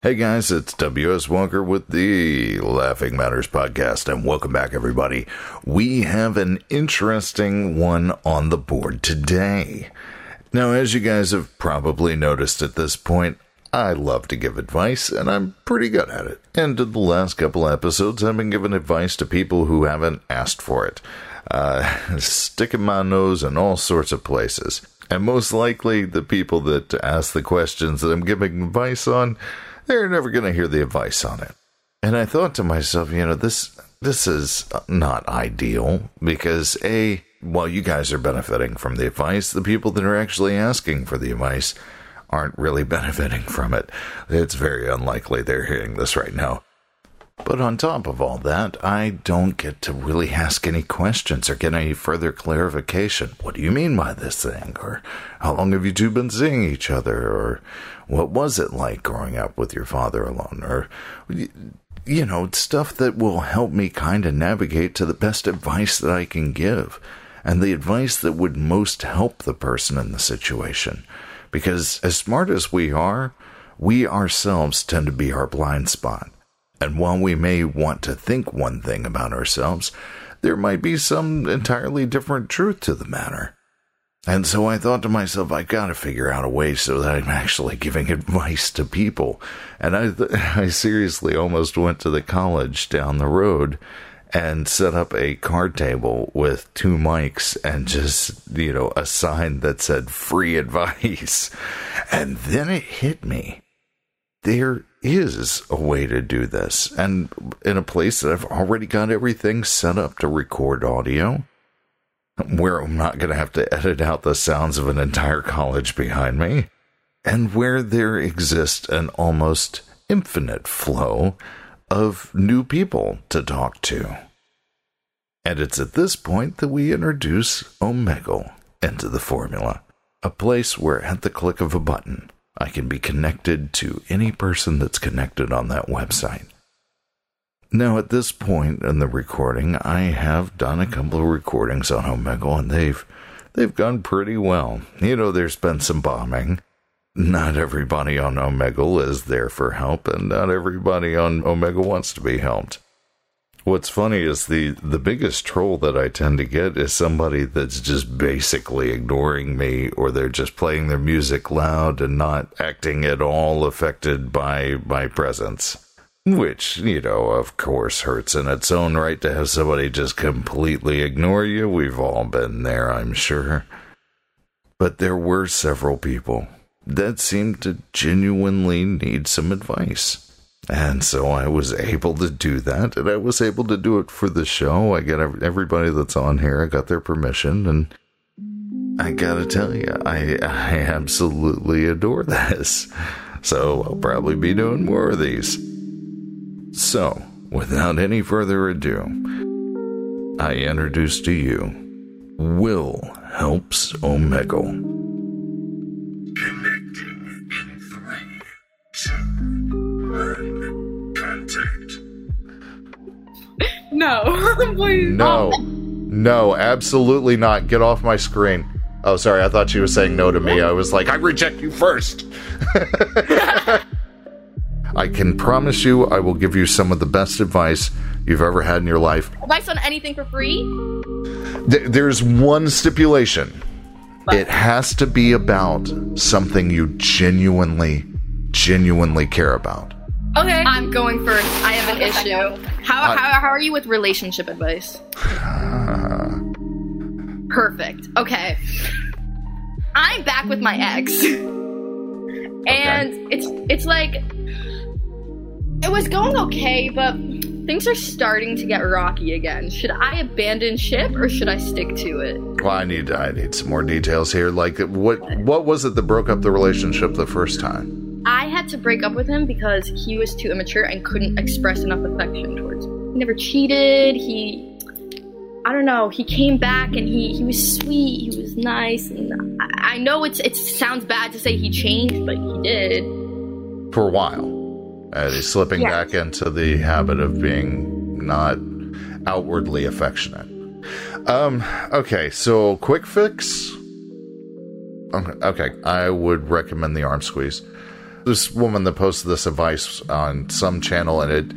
Hey guys, it's W.S. Walker with the Laughing Matters podcast, and welcome back, everybody. We have an interesting one on the board today. Now, as you guys have probably noticed at this point, I love to give advice, and I'm pretty good at it. And in the last couple episodes, I've been giving advice to people who haven't asked for it, uh, sticking my nose in all sorts of places. And most likely, the people that ask the questions that I'm giving advice on they're never going to hear the advice on it. And I thought to myself, you know, this this is not ideal because a while you guys are benefiting from the advice, the people that are actually asking for the advice aren't really benefiting from it. It's very unlikely they're hearing this right now. But on top of all that, I don't get to really ask any questions or get any further clarification. What do you mean by this thing? Or how long have you two been seeing each other? Or what was it like growing up with your father alone? Or, you know, stuff that will help me kind of navigate to the best advice that I can give and the advice that would most help the person in the situation. Because as smart as we are, we ourselves tend to be our blind spot. And while we may want to think one thing about ourselves, there might be some entirely different truth to the matter. And so I thought to myself, I gotta figure out a way so that I'm actually giving advice to people. And I, I seriously almost went to the college down the road and set up a card table with two mics and just, you know, a sign that said free advice. And then it hit me. There is a way to do this. And in a place that I've already got everything set up to record audio, where I'm not going to have to edit out the sounds of an entire college behind me, and where there exists an almost infinite flow of new people to talk to. And it's at this point that we introduce Omegle into the formula, a place where at the click of a button, I can be connected to any person that's connected on that website. Now, at this point in the recording, I have done a couple of recordings on Omegle, and they've they've gone pretty well. You know, there's been some bombing. Not everybody on Omegle is there for help, and not everybody on Omegle wants to be helped. What's funny is the the biggest troll that I tend to get is somebody that's just basically ignoring me or they're just playing their music loud and not acting at all affected by my presence. Which, you know, of course hurts in its own right to have somebody just completely ignore you. We've all been there, I'm sure. But there were several people that seemed to genuinely need some advice. And so I was able to do that, and I was able to do it for the show. I got everybody that's on here, I got their permission, and I gotta tell you, I, I absolutely adore this. So I'll probably be doing more of these. So, without any further ado, I introduce to you Will Helps Omegle. No, please. No. No, absolutely not. Get off my screen. Oh, sorry. I thought she was saying no to me. I was like, I reject you first. I can promise you, I will give you some of the best advice you've ever had in your life. Advice on anything for free? Th- there's one stipulation but. it has to be about something you genuinely, genuinely care about. Okay. I'm going first. I have an issue. How, how, how are you with relationship advice? Perfect. Okay. I'm back with my ex. and okay. it's it's like it was going okay, but things are starting to get rocky again. Should I abandon ship or should I stick to it? Well, I need I need some more details here. Like what what was it that broke up the relationship the first time? I had to break up with him because he was too immature and couldn't express enough affection towards me. He never cheated. He, I don't know. He came back and he he was sweet. He was nice, and I, I know it's it sounds bad to say he changed, but he did. For a while, uh, he's slipping yeah. back into the habit of being not outwardly affectionate. Um. Okay. So quick fix. Okay. I would recommend the arm squeeze this woman that posted this advice on some channel, and it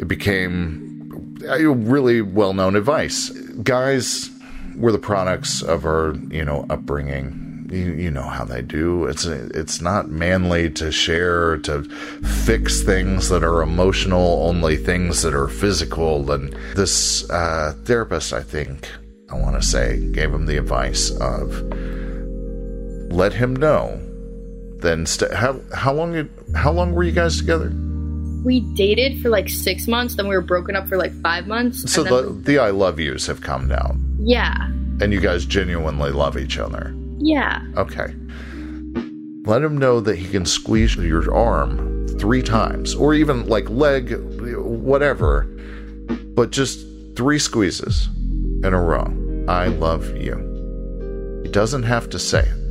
it became a really well known advice. Guys were the products of our you know upbringing. You, you know how they do. It's it's not manly to share to fix things that are emotional, only things that are physical. And this uh, therapist, I think, I want to say, gave him the advice of let him know. Then st- how how long how long were you guys together? We dated for like six months, then we were broken up for like five months. So and then the the I love yous have come down, yeah, and you guys genuinely love each other. yeah. Okay. Let him know that he can squeeze your arm three times, or even like leg, whatever, but just three squeezes in a row. I love you. He doesn't have to say it.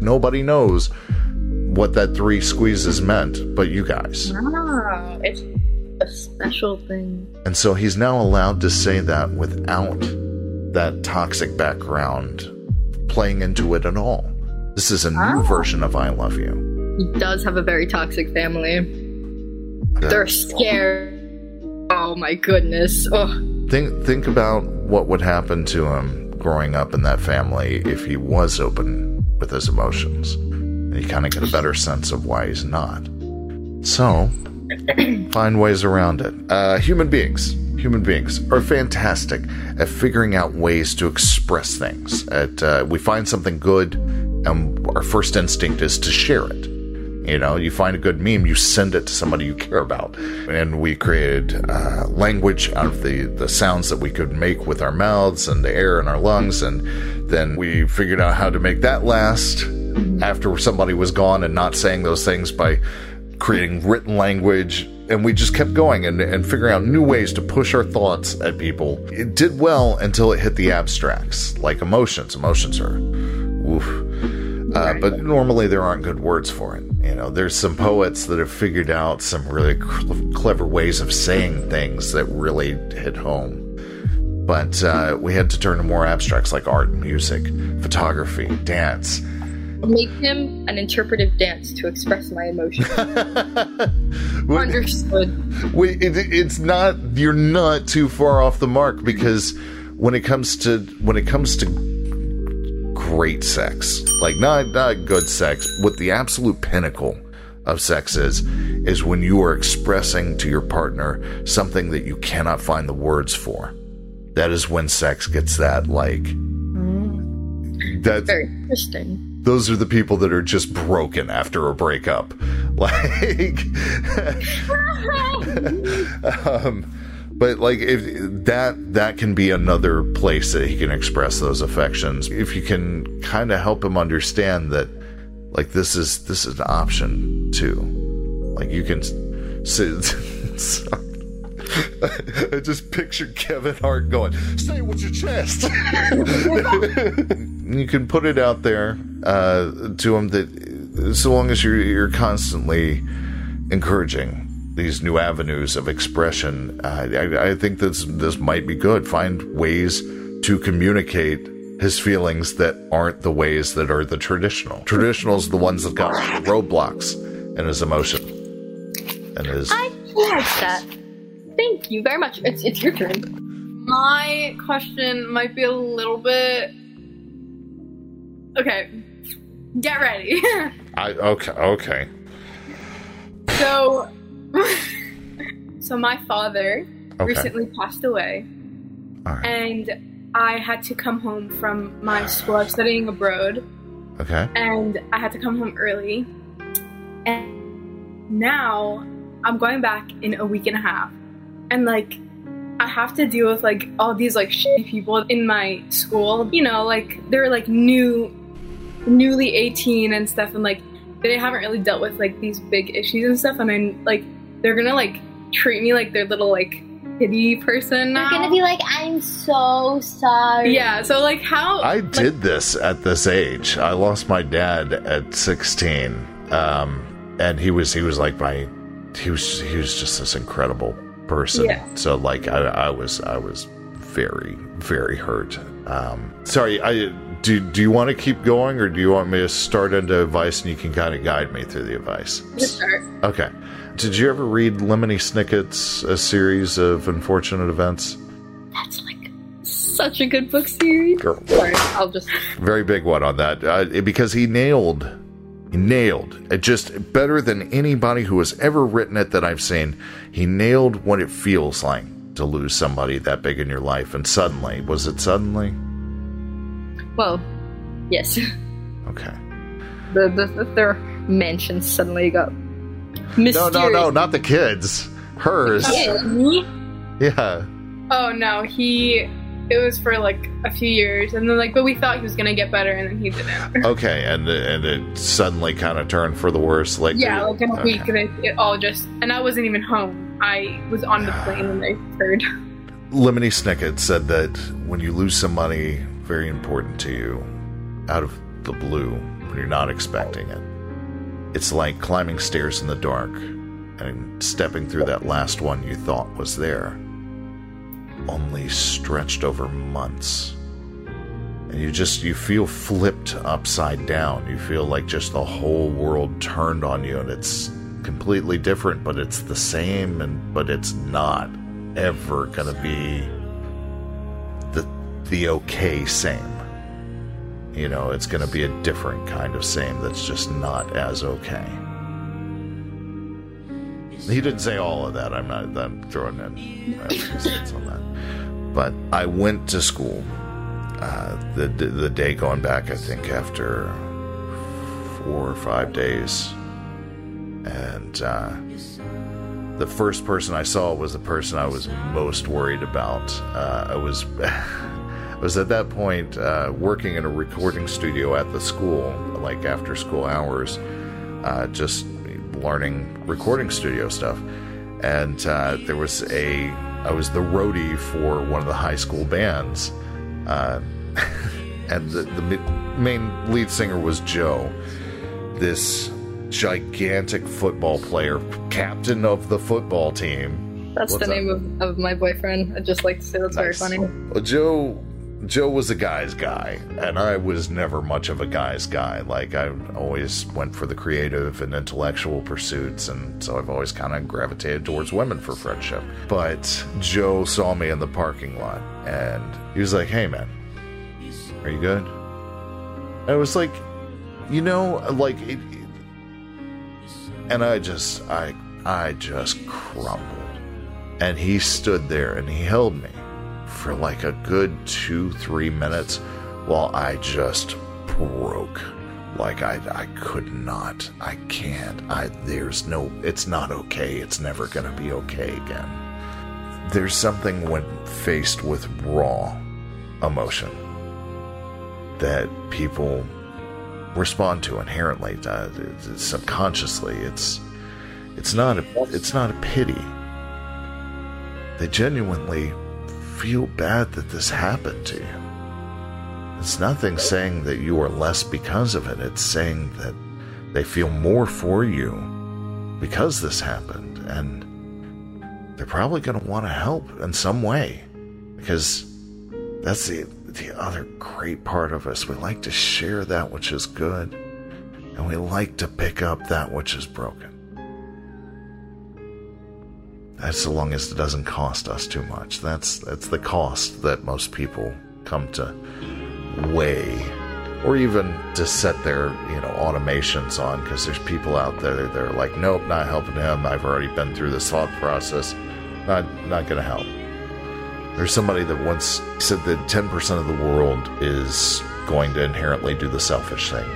Nobody knows what that three squeezes meant but you guys. Wow, it's a special thing. And so he's now allowed to say that without that toxic background playing into it at all. This is a new Ah. version of I Love You. He does have a very toxic family. They're scared. Oh my goodness. Oh, Think think about what would happen to him growing up in that family if he was open with his emotions. And you kind of get a better sense of why he's not. So, find ways around it. Uh, human beings, human beings are fantastic at figuring out ways to express things. At uh, we find something good, and our first instinct is to share it. You know, you find a good meme, you send it to somebody you care about. And we created uh, language out of the, the sounds that we could make with our mouths and the air in our lungs. And then we figured out how to make that last after somebody was gone and not saying those things by creating written language. And we just kept going and, and figuring out new ways to push our thoughts at people. It did well until it hit the abstracts, like emotions. Emotions are, oof. Uh, but normally there aren't good words for it. You know, there's some poets that have figured out some really cl- clever ways of saying things that really hit home. But uh, we had to turn to more abstracts like art, music, photography, dance. make him an interpretive dance to express my emotions. We- Understood. we, it, it's not you're not too far off the mark because when it comes to when it comes to great sex like not not good sex what the absolute pinnacle of sex is is when you are expressing to your partner something that you cannot find the words for that is when sex gets that like that Very interesting. those are the people that are just broken after a breakup. Like um but like if that that can be another place that he can express those affections. If you can kind of help him understand that like this is this is an option too. Like you can sit I just pictured Kevin Hart going, "Say with your chest." you can put it out there uh, to him that so long as you're you're constantly encouraging these new avenues of expression, uh, I, I think this this might be good. Find ways to communicate his feelings that aren't the ways that are the traditional. Traditional's the ones that got roadblocks in his emotion and his. I like that. Thank you very much. It's it's your turn. My question might be a little bit. Okay, get ready. I okay okay. so, so my father Okay. recently passed away, All right. and I had to come home from my school. I was studying abroad, Okay. and I had to come home early. And now I'm going back in a week and a half. And like I have to deal with like all these like shitty people in my school. You know, like they're like new newly 18 and stuff and like they haven't really dealt with like these big issues and stuff and I'm like they're gonna like treat me like their little like pity person now. You're gonna be like, I'm so sorry. yeah, so like how I like, did this at this age. I lost my dad at 16. Um, and he was he was like my he was he was just this incredible person. Yeah. So like I, I was I was very very hurt. Um, sorry, I do, do you want to keep going or do you want me to start into advice and you can kind of guide me through the advice? Just start. Okay. Did you ever read Lemony Snicket's A Series of Unfortunate Events? That's like such a good book series. Girl. Sorry, I'll just. Very big one on that uh, because he nailed, nailed it just better than anybody who has ever written it that I've seen. He nailed what it feels like to lose somebody that big in your life, and suddenly, was it suddenly? Well, yes. Okay. The the, the their mansion suddenly got No, mysterious. no, no, not the kids. Hers. Yeah. Oh no, he. It was for like a few years, and then like, but we thought he was gonna get better, and then he didn't. Okay, and and it suddenly kind of turned for the worse. Like yeah, like in a okay. week, it, it all just. And I wasn't even home. I was on the plane when they heard. Lemony Snicket said that when you lose some money very important to you out of the blue, when you're not expecting it, it's like climbing stairs in the dark and stepping through that last one you thought was there, only stretched over months. And you just you feel flipped upside down. You feel like just the whole world turned on you and it's completely different, but it's the same and but it's not ever gonna be the the okay same. You know, it's gonna be a different kind of same that's just not as okay. He didn't say all of that. I'm not. I'm throwing in my cents on that. But I went to school. Uh, the the day going back, I think after four or five days, and uh, the first person I saw was the person I was most worried about. Uh, I was I was at that point uh, working in a recording studio at the school, like after school hours, uh, just learning recording studio stuff. And uh, there was a I was the roadie for one of the high school bands, uh, and the, the main lead singer was Joe, this gigantic football player, captain of the football team. That's What's the name of, of my boyfriend. I just like to say that's Nice. very funny. Well, Joe Joe was a guy's guy, and I was never much of a guy's guy. Like I always went for the creative and intellectual pursuits, and so I've always kind of gravitated towards women for friendship. But Joe saw me in the parking lot, and he was like, "Hey, man, are you good?" And I was like, "You know, like." It, and I just, I, I just crumbled. And he stood there and he held me for like a good two, three minutes while I just broke. Like I, I could not, I can't, I, there's no, it's not okay, it's never gonna be okay again. There's something when faced with raw emotion that people respond to inherently, uh, subconsciously. It's, it's not a, it's not a pity. They genuinely feel bad that this happened to you. It's nothing saying that you are less because of it. It's saying that they feel more for you because this happened. And they're probably going to want to help in some way. Because that's the, the other great part of us. We like to share that which is good. And we like to pick up that which is broken. That's so long as it doesn't cost us too much. That's that's the cost that most people come to weigh, or even to set their you know automations on. Because there's people out there that are like, nope, not helping him. I've already been through this thought process. Not not to help. There's somebody that once said that 10% of the world is going to inherently do the selfish thing,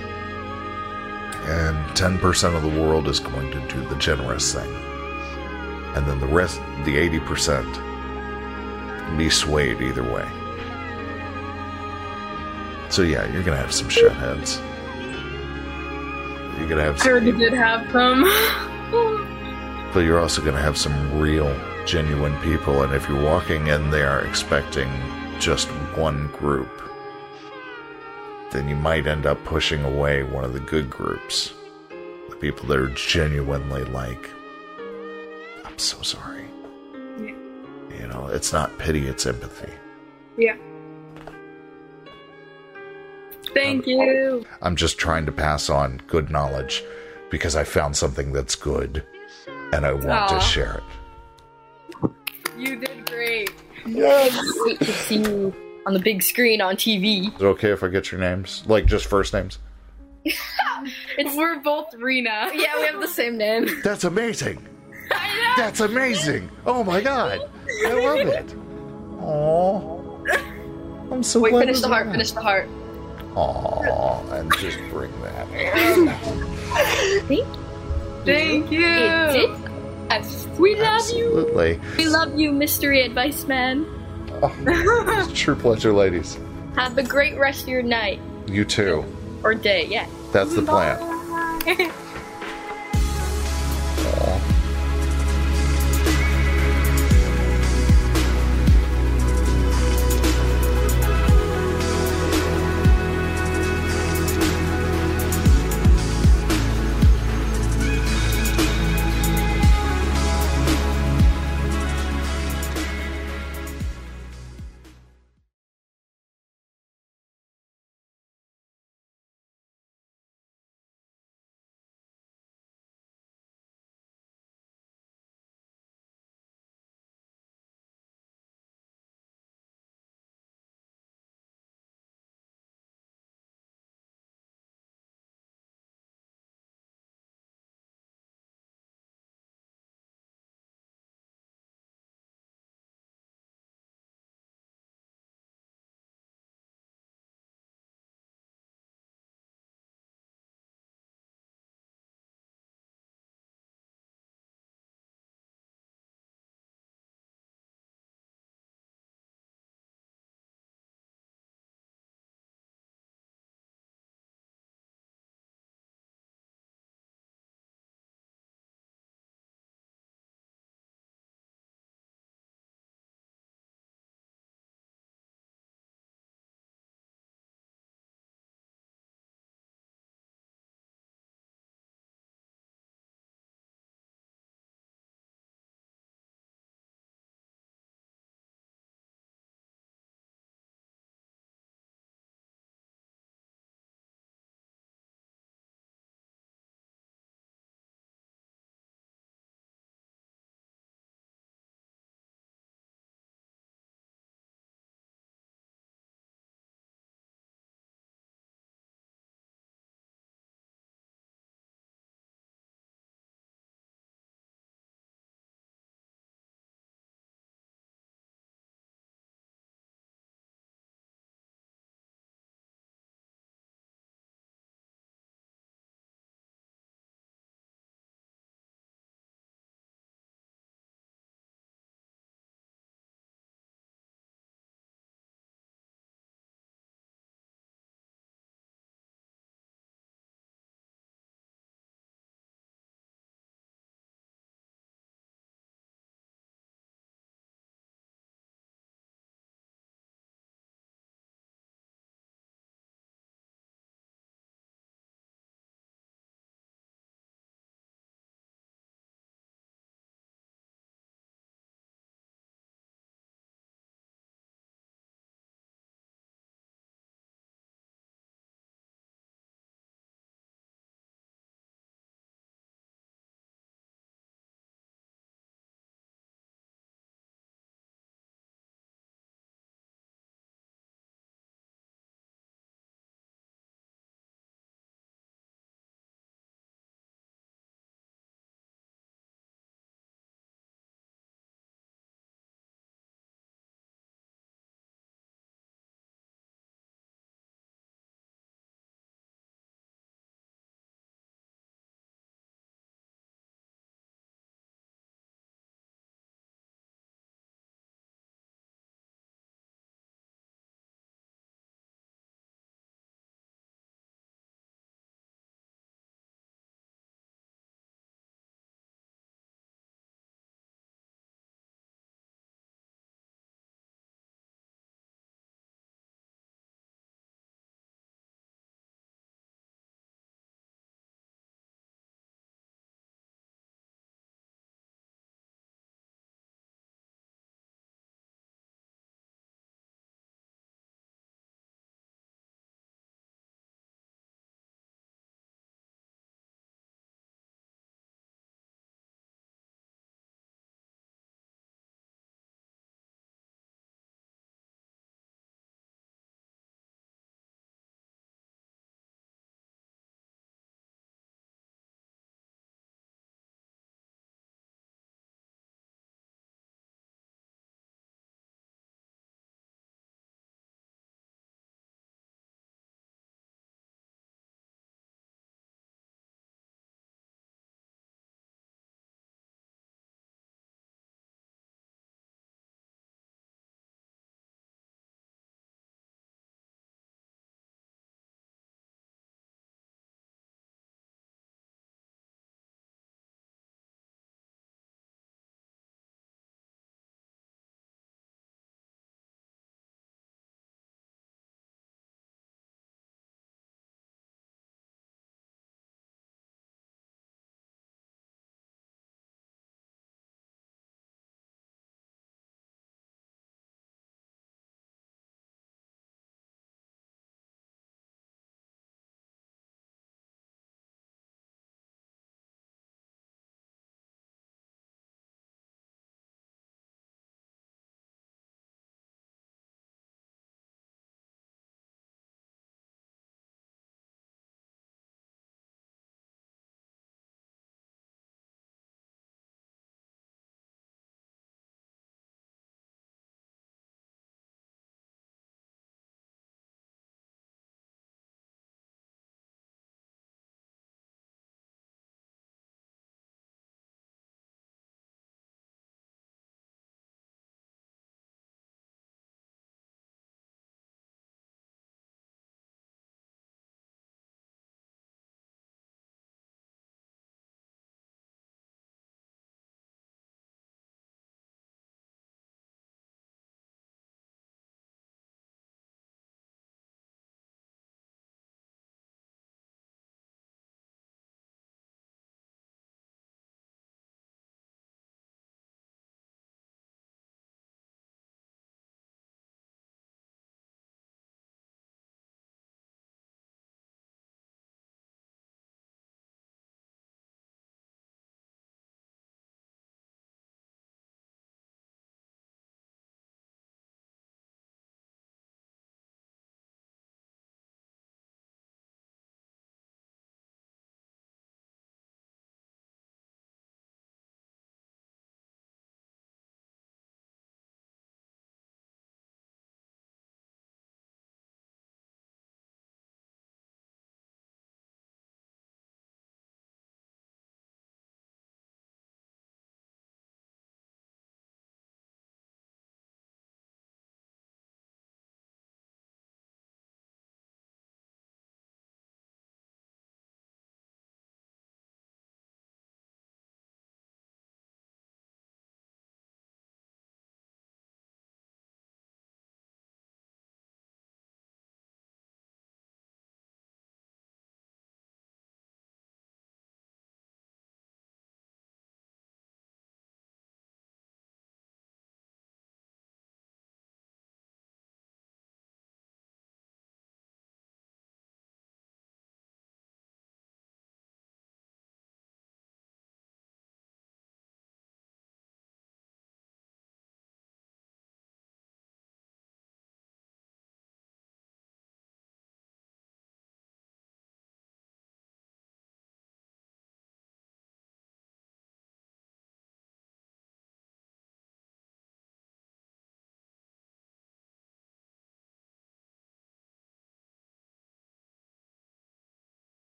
and 10% of the world is going to do the generous thing and then the rest, the 80%, be swayed either way. So yeah, you're gonna have some shitheads. You're gonna have, I some, already did have them. but you're also gonna have some real, genuine people. And if you're walking in there expecting just one group, then you might end up pushing away one of the good groups, the people that are genuinely like, "I'm so sorry." Yeah. You know, it's not pity, it's empathy. yeah. Thank you. I'm just trying to pass on good knowledge because I found something that's good and I want Aw. to share it. You did great. Yes. Great to see you on the big screen on TV. Is it okay if I get your names? Like just first names? It's We're both Rena. yeah, we have the same name. That's amazing. I know. That's amazing. Oh my god. I love it. Aww. I'm so Wait, glad finish the heart. know. Finish the heart. Aww. And just bring that in. Thank you. It did. us. We love you. Absolutely. We love you, mystery advice man. Oh, it's a true pleasure, ladies. Have a great rest of your night You too. or day. Yeah. That's the plan.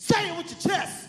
Say it with your chest.